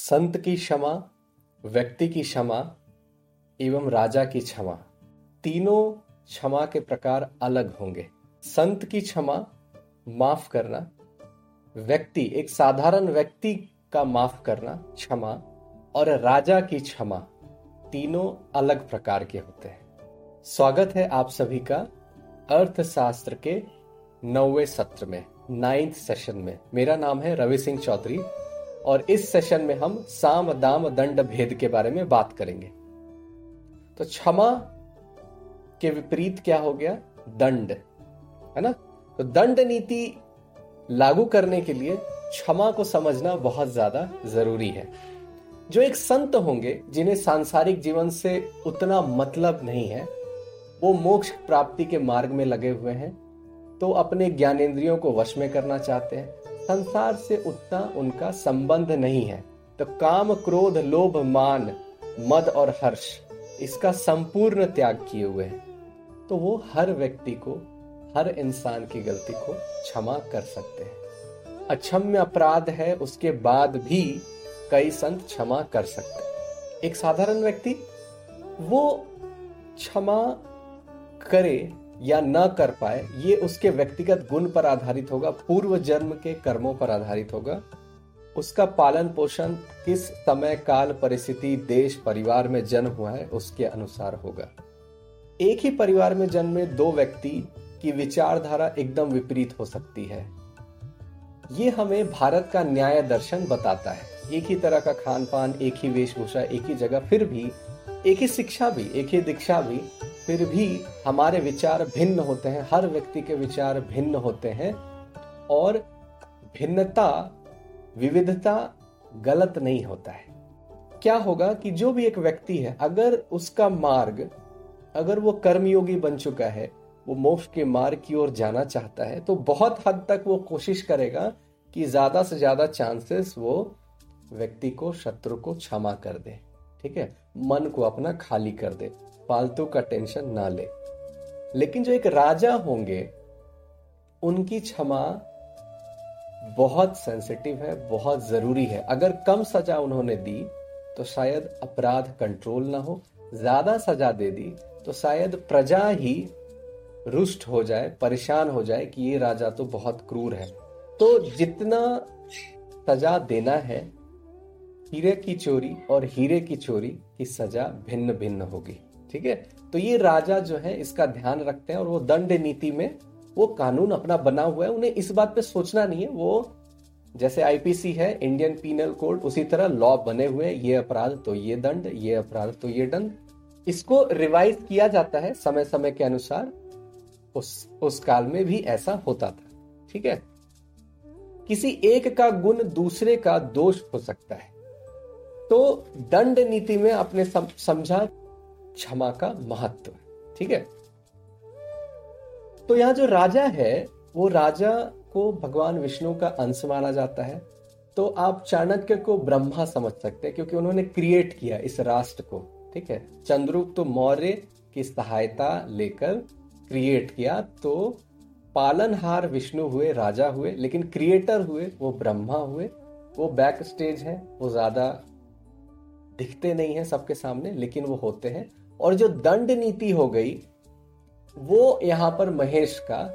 संत की क्षमा, व्यक्ति की क्षमा एवं राजा की क्षमा। तीनों क्षमा के प्रकार अलग होंगे। संत की क्षमा माफ़ करना, व्यक्ति, एक साधारण व्यक्ति का माफ़ करना क्षमा और राजा की क्षमा तीनों अलग प्रकार के होते हैं। स्वागत है आप सभी का अर्थशास्त्र के नौवे सत्र में, नाइन्थ सेशन में। मेरा नाम है रवि सिंह चौधरी। और इस सेशन में हम साम, दाम, दंड भेद के बारे में बात करेंगे। तो क्षमा के विपरीत क्या हो गया? दंड, है ना? तो दंड नीति लागू करने के लिए क्षमा को समझना बहुत ज़्यादा ज़रूरी है। जो एक संत होंगे, जिन्हें सांसारिक जीवन से उतना मतलब नहीं है, वो मोक्ष प्राप्ति के मार्ग में लगे हुए हैं तो अपने ज्ञानेन्द्रियों को वश में करना चाहते हैं। संसार से उतना उनका संबंध नहीं है। तो काम, क्रोध, लोभ, मान, मद और हर्ष, इसका संपूर्ण त्याग किए हुए हैं। तो वो हर व्यक्ति को, हर इंसान की गलती को क्षमा कर सकते हैं। अक्षम्य अपराध है, उसके बाद भी कई संत क्षमा कर सकते हैं। एक साधारण व्यक्ति, वो क्षमा करे या न कर पाए, ये उसके व्यक्तिगत गुण पर आधारित होगा, पूर्व जन्म के कर्मों पर आधारित होगा। उसका पालन पोषण किस समय, काल, परिस्थिति, देश, परिवार में जन्म हुआ है, उसके अनुसार होगा। एक ही परिवार में जन्मे दो व्यक्ति की विचारधारा एकदम विपरीत हो सकती है। ये हमें भारत का न्याय दर्शन बताता है। एक ही तरह का खान पान एक ही वेशभूषा, एक ही जगह, फिर भी, एक ही शिक्षा भी, एक ही दीक्षा भी फिर भी हमारे विचार भिन्न होते हैं, हर व्यक्ति के विचार भिन्न होते हैं और भिन्नता, विविधता गलत नहीं होता है। क्या होगा कि जो भी एक व्यक्ति है, अगर उसका मार्ग, अगर वो कर्मयोगी बन चुका है, वो मोक्ष के मार्ग की ओर जाना चाहता है तो बहुत हद तक वो कोशिश करेगा कि ज़्यादा से ज़्यादा चांसेस वो व्यक्ति को, शत्रु को क्षमा कर दे। ठीक है? मन को अपना खाली कर दे फालतू का टेंशन ना ले। लेकिन जो एक राजा होंगे, उनकी क्षमा बहुत सेंसिटिव है, बहुत ज़रूरी है। अगर कम सजा उन्होंने दी तो शायद अपराध कंट्रोल ना हो। ज़्यादा सजा दे दी तो शायद प्रजा ही रुष्ट हो जाए, परेशान हो जाए कि ये राजा तो बहुत क्रूर है। तो जितना सजा देना है हीरे की चोरी और हीरे की चोरी की सजा भिन्न भिन्न होगी, ठीक है? तो ये राजा जो है, इसका ध्यान रखते हैं और वो दंड नीति में वो कानून अपना बना हुआ है। उन्हें इस बात पे सोचना नहीं है। वो जैसे आईपीसी है इंडियन पीनल कोड उसी तरह लॉ बने हुए ये अपराध तो ये दंड, ये अपराध तो ये दंड। इसको रिवाइज किया जाता है समय समय के अनुसार। उस उस काल में भी ऐसा होता था, ठीक है? किसी एक का गुण दूसरे का दोष हो सकता है। तो दंड नीति में आपने समझा क्षमा का महत्व, ठीक है? तो यहाँ जो राजा है, वो राजा को भगवान विष्णु का अंश माना जाता है। तो आप चाणक्य को ब्रह्मा समझ सकते हैं, क्योंकि उन्होंने क्रिएट किया इस राष्ट्र को, ठीक है? चंद्रगुप्त तो मौर्य की सहायता लेकर क्रिएट किया तो पालनहार विष्णु हुए, राजा हुए, लेकिन क्रिएटर हुए, वो ब्रह्मा हुए, वो बैक स्टेज है, वो ज़्यादा दिखते नहीं है सबके सामने, लेकिन वो होते हैं। और जो दंड नीति हो गई, वो यहाँ पर महेश का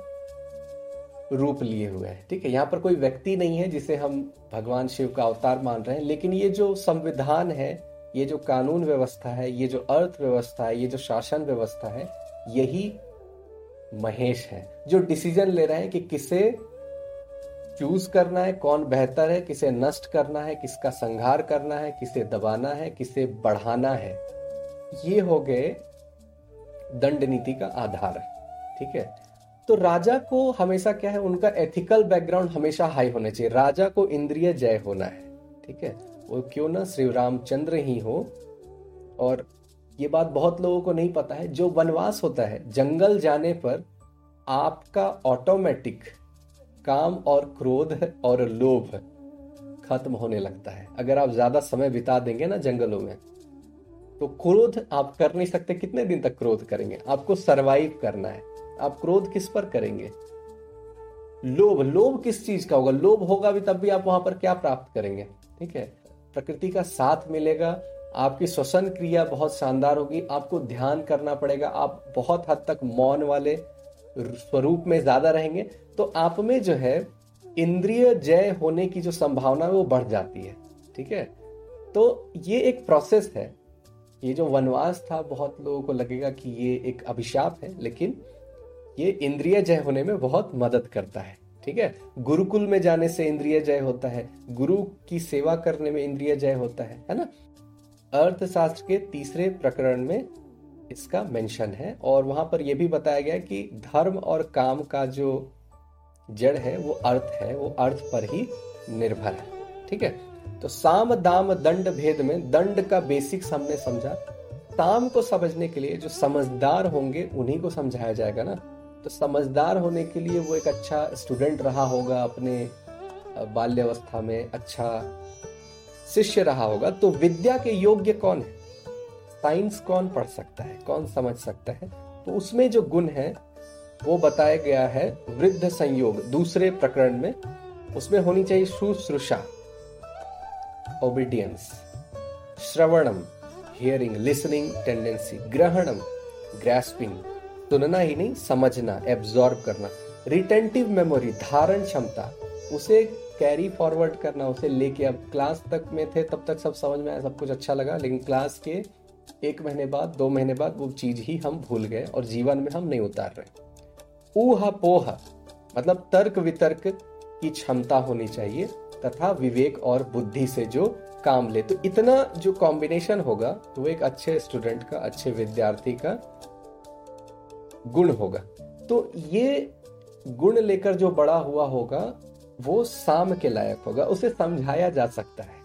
रूप लिए हुए है। ठीक है, यहाँ पर कोई व्यक्ति नहीं है जिसे हम भगवान शिव का अवतार मान रहे हैं, लेकिन ये जो संविधान है, ये जो कानून व्यवस्था है, ये जो अर्थव्यवस्था है, ये जो शासन व्यवस्था है, यही महेश है, जो डिसीज़न ले रहे हैं कि किसे चूज़ करना है, कौन बेहतर है, किसे नष्ट करना है, किसका संहार करना है, किसे दबाना है, किसे बढ़ाना है। ये हो गए दंड नीति का आधार, ठीक है? तो राजा को हमेशा क्या है, उनका एथिकल बैकग्राउंड हमेशा हाई होना चाहिए। राजा को इंद्रिय जय होना है, ठीक है? वो क्यों ना श्री रामचंद्र ही हो, और ये बात बहुत लोगों को नहीं पता है। जो वनवास होता है, जंगल जाने पर आपका ऑटोमेटिक काम और क्रोध और लोभ खत्म होने लगता है। अगर आप ज़्यादा समय बिता देंगे ना जंगलों में तो क्रोध आप कर नहीं सकते। कितने दिन तक क्रोध करेंगे? आपको सरवाइव करना है। आप क्रोध किस पर करेंगे? लोभ। लोभ किस चीज़ का होगा? लोभ होगा भी तब भी आप वहाँ पर क्या प्राप्त करेंगे? ठीक है? प्रकृति का साथ मिलेगा। आपकी श्वसन क्रिया बहुत शानदार होगी। आपको ध्यान करना पड़ेगा। आप बहुत हद तक मौन वाले स्वरूप में ज़्यादा रहेंगे तो आप में जो है, इंद्रिय जय होने की जो संभावना है, वो बढ़ जाती है, ठीक है? तो ये एक प्रोसेस है। ये जो वनवास था, बहुत लोगों को लगेगा कि ये एक अभिशाप है, लेकिन ये इंद्रिय जय होने में बहुत मदद करता है, ठीक है? गुरुकुल में जाने से इंद्रिय जय होता है, गुरु की सेवा करने में इंद्रिय जय होता है है ना? अर्थशास्त्र के तीसरे प्रकरण में इसका मेंशन है। और वहाँ पर यह भी बताया गया कि धर्म और काम का जो जड़ है, वो अर्थ है, वो अर्थ पर ही निर्भर है। ठीक है? तो साम, दाम, दंड भेद में, दंड का बेसिक्स हमने समझा। ताम को समझने के लिए जो समझदार होंगे, उन्हीं को समझाया जाएगा ना। तो समझदार होने के लिए वो एक अच्छा स्टूडेंट रहा होगा अपने बाल्यावस्था में अच्छा शिष्य रहा होगा। तो विद्या के योग्य कौन है? साइंस कौन पढ़ सकता है, कौन समझ सकता है? तो उसमें जो गुण है, वो बताया गया है वृद्ध संयोग, दूसरे प्रकरण में, उसमें होनी चाहिए शुश्रूषा ओबीडियंस श्रवणम हियरिंग लिसनिंग टेंडेंसी ग्रहणम ग्रेस्पिंग सुनना ही नहीं, समझना एब्जॉर्ब करना रिटेंटिव मेमोरी धारण क्षमता, उसे कैरी फॉरवर्ड करना, उसे लेके अब क्लास तक में थे, तब तक सब समझ में आया, सब कुछ अच्छा लगा, लेकिन क्लास के एक महीने बाद, दो महीने बाद वो चीज़ ही हम भूल गए और जीवन में हम नहीं उतार रहे। ऊहा पोह मतलब तर्क वितर्क की क्षमता होनी चाहिए तथा विवेक और बुद्धि से जो काम ले। तो इतना जो कॉम्बिनेशन होगा तो वो एक अच्छे स्टूडेंट का, अच्छे विद्यार्थी का गुण होगा। तो ये गुण लेकर जो बड़ा हुआ होगा, वो साम के लायक होगा, उसे समझाया जा सकता है।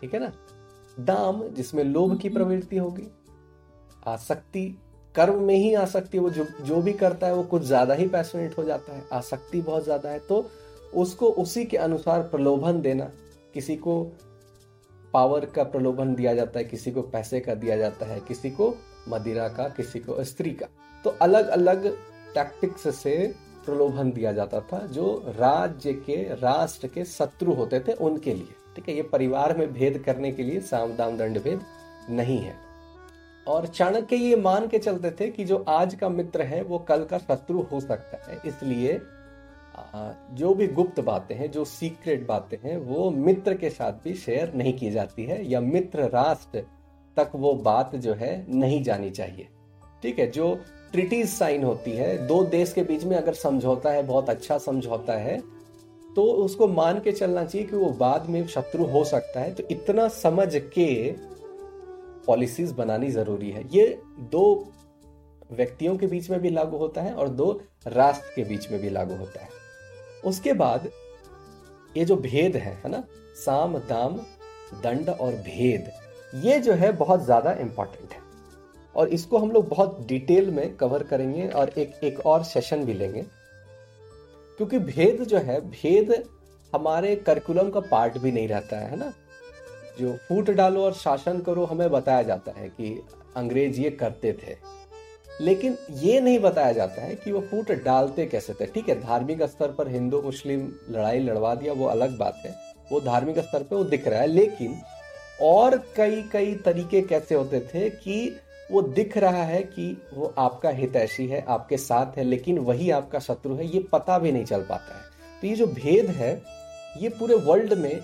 ठीक है ना? दाम जिसमें लोभ की प्रवृत्ति होगी। आसक्ति कर्म में ही आसक्ति वो जो जो भी करता है वो कुछ ज़्यादा ही पैशनेट हो जाता है। आसक्ति बहुत ज़्यादा है तो उसको उसी के अनुसार प्रलोभन देना। किसी को पावर का प्रलोभन दिया जाता है किसी को पैसे का दिया जाता है किसी को मदिरा का किसी को स्त्री का। तो अलग अलग टैक्टिक्स से प्रलोभन दिया जाता था जो राज्य के राष्ट्र के शत्रु होते थे उनके लिए। ठीक है, ये परिवार में भेद करने के लिए साम दाम दंड भेद नहीं है। और चाणक्य ये मान के चलते थे कि जो आज का मित्र है, वो कल का शत्रु हो सकता है। इसलिए जो भी गुप्त बातें हैं, जो सीक्रेट बातें हैं, वो मित्र के साथ भी शेयर नहीं की जाती है, या मित्र राष्ट्र तक वो बात जो है, नहीं जानी चाहिए। ठीक है, जो ट्रिटीज साइन होती है, दो देश के बीच में अगर समझौता है, बहुत अच्छा समझौता है तो उसको मान के चलना चाहिए कि वो बाद में शत्रु हो सकता है। तो इतना समझ के पॉलिसीज़ बनानी ज़रूरी है। ये दो व्यक्तियों के बीच में भी लागू होता है और दो राष्ट्र के बीच में भी लागू होता है। उसके बाद ये जो भेद है है ना? साम, दाम, दंड और भेद, ये जो है बहुत ज़्यादा इंपॉर्टेंट है। और इसको हम लोग बहुत डिटेल में कवर करेंगे और एक एक और सेशन भी लेंगे। क्योंकि भेद जो है, भेद हमारे करिकुलम का पार्ट भी नहीं रहता है ना? जो फूट डालो और शासन करो, हमें बताया जाता है कि अंग्रेज़ ये करते थे। लेकिन ये नहीं बताया जाता है कि वो फूट डालते कैसे थे। ठीक है, धार्मिक स्तर पर हिंदू, मुस्लिम, लड़ाई लड़वा दिया वो अलग बात है। वो धार्मिक स्तर पे वो दिख रहा है, लेकिन और कई कई तरीके कैसे होते थे कि वो दिख रहा है कि वो आपका हितैषी है, आपके साथ है, लेकिन वही आपका शत्रु है, ये पता भी नहीं चल पाता है। तो ये जो भेद है, ये पूरे वर्ल्ड में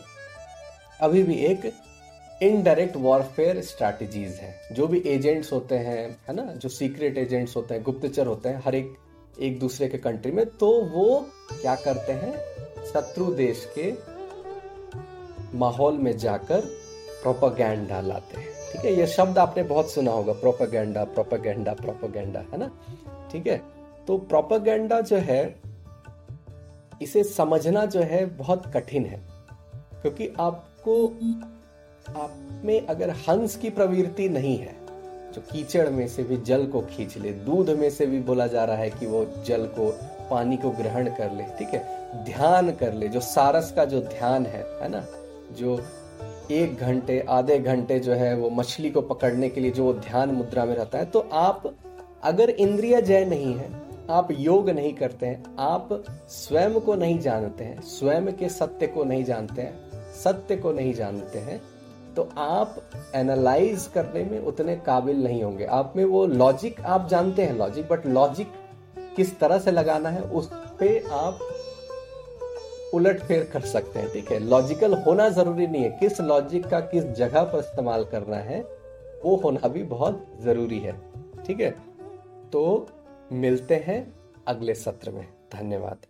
अभी भी एक इनडायरेक्ट वॉरफेयर स्ट्रैटेजीज है। जो भी एजेंट्स होते हैं, है ना, जो सीक्रेट एजेंट्स होते हैं, गुप्तचर होते हैं, हर एक एक दूसरे के कंट्री में तो वो क्या करते हैं? शत्रु देश के माहौल में जाकर प्रोपागैंडा लाते हैं। ठीक है, ये शब्द आपने बहुत सुना होगा प्रोपागेंडा प्रोपागैंडा प्रोपागैंडा है ना? ठीक है तो प्रोपागैंडा जो है, इसे समझना जो है बहुत कठिन है, क्योंकि आपको, आप में अगर हंस की प्रवृत्ति नहीं है, जो कीचड़ में से भी जल को खींच ले, दूध में से भी बोला जा रहा है कि वो जल को, पानी को ग्रहण कर ले, ठीक है? ध्यान कर ले, जो सारस का जो ध्यान है है ना? जो एक घंटे, आधे घंटे जो है वो मछली को पकड़ने के लिए जो ध्यान मुद्रा में रहता है तो आप अगर इंद्रिय जय नहीं है, आप योग नहीं करते हैं, आप स्वयं को नहीं जानते हैं, स्वयं के सत्य को नहीं जानते हैं, सत्य को नहीं जानते हैं तो आप एनालाइज करने में उतने काबिल नहीं होंगे। आप में वो लॉजिक आप जानते हैं लॉजिक बट लॉजिक किस तरह से लगाना है, उस पे आप उलट फेर कर सकते हैं, ठीक है? लॉजिकल होना ज़रूरी नहीं है। किस लॉजिक का किस जगह पर इस्तेमाल करना है, वो होना भी बहुत ज़रूरी है, ठीक है? तो मिलते हैं अगले सत्र में। धन्यवाद।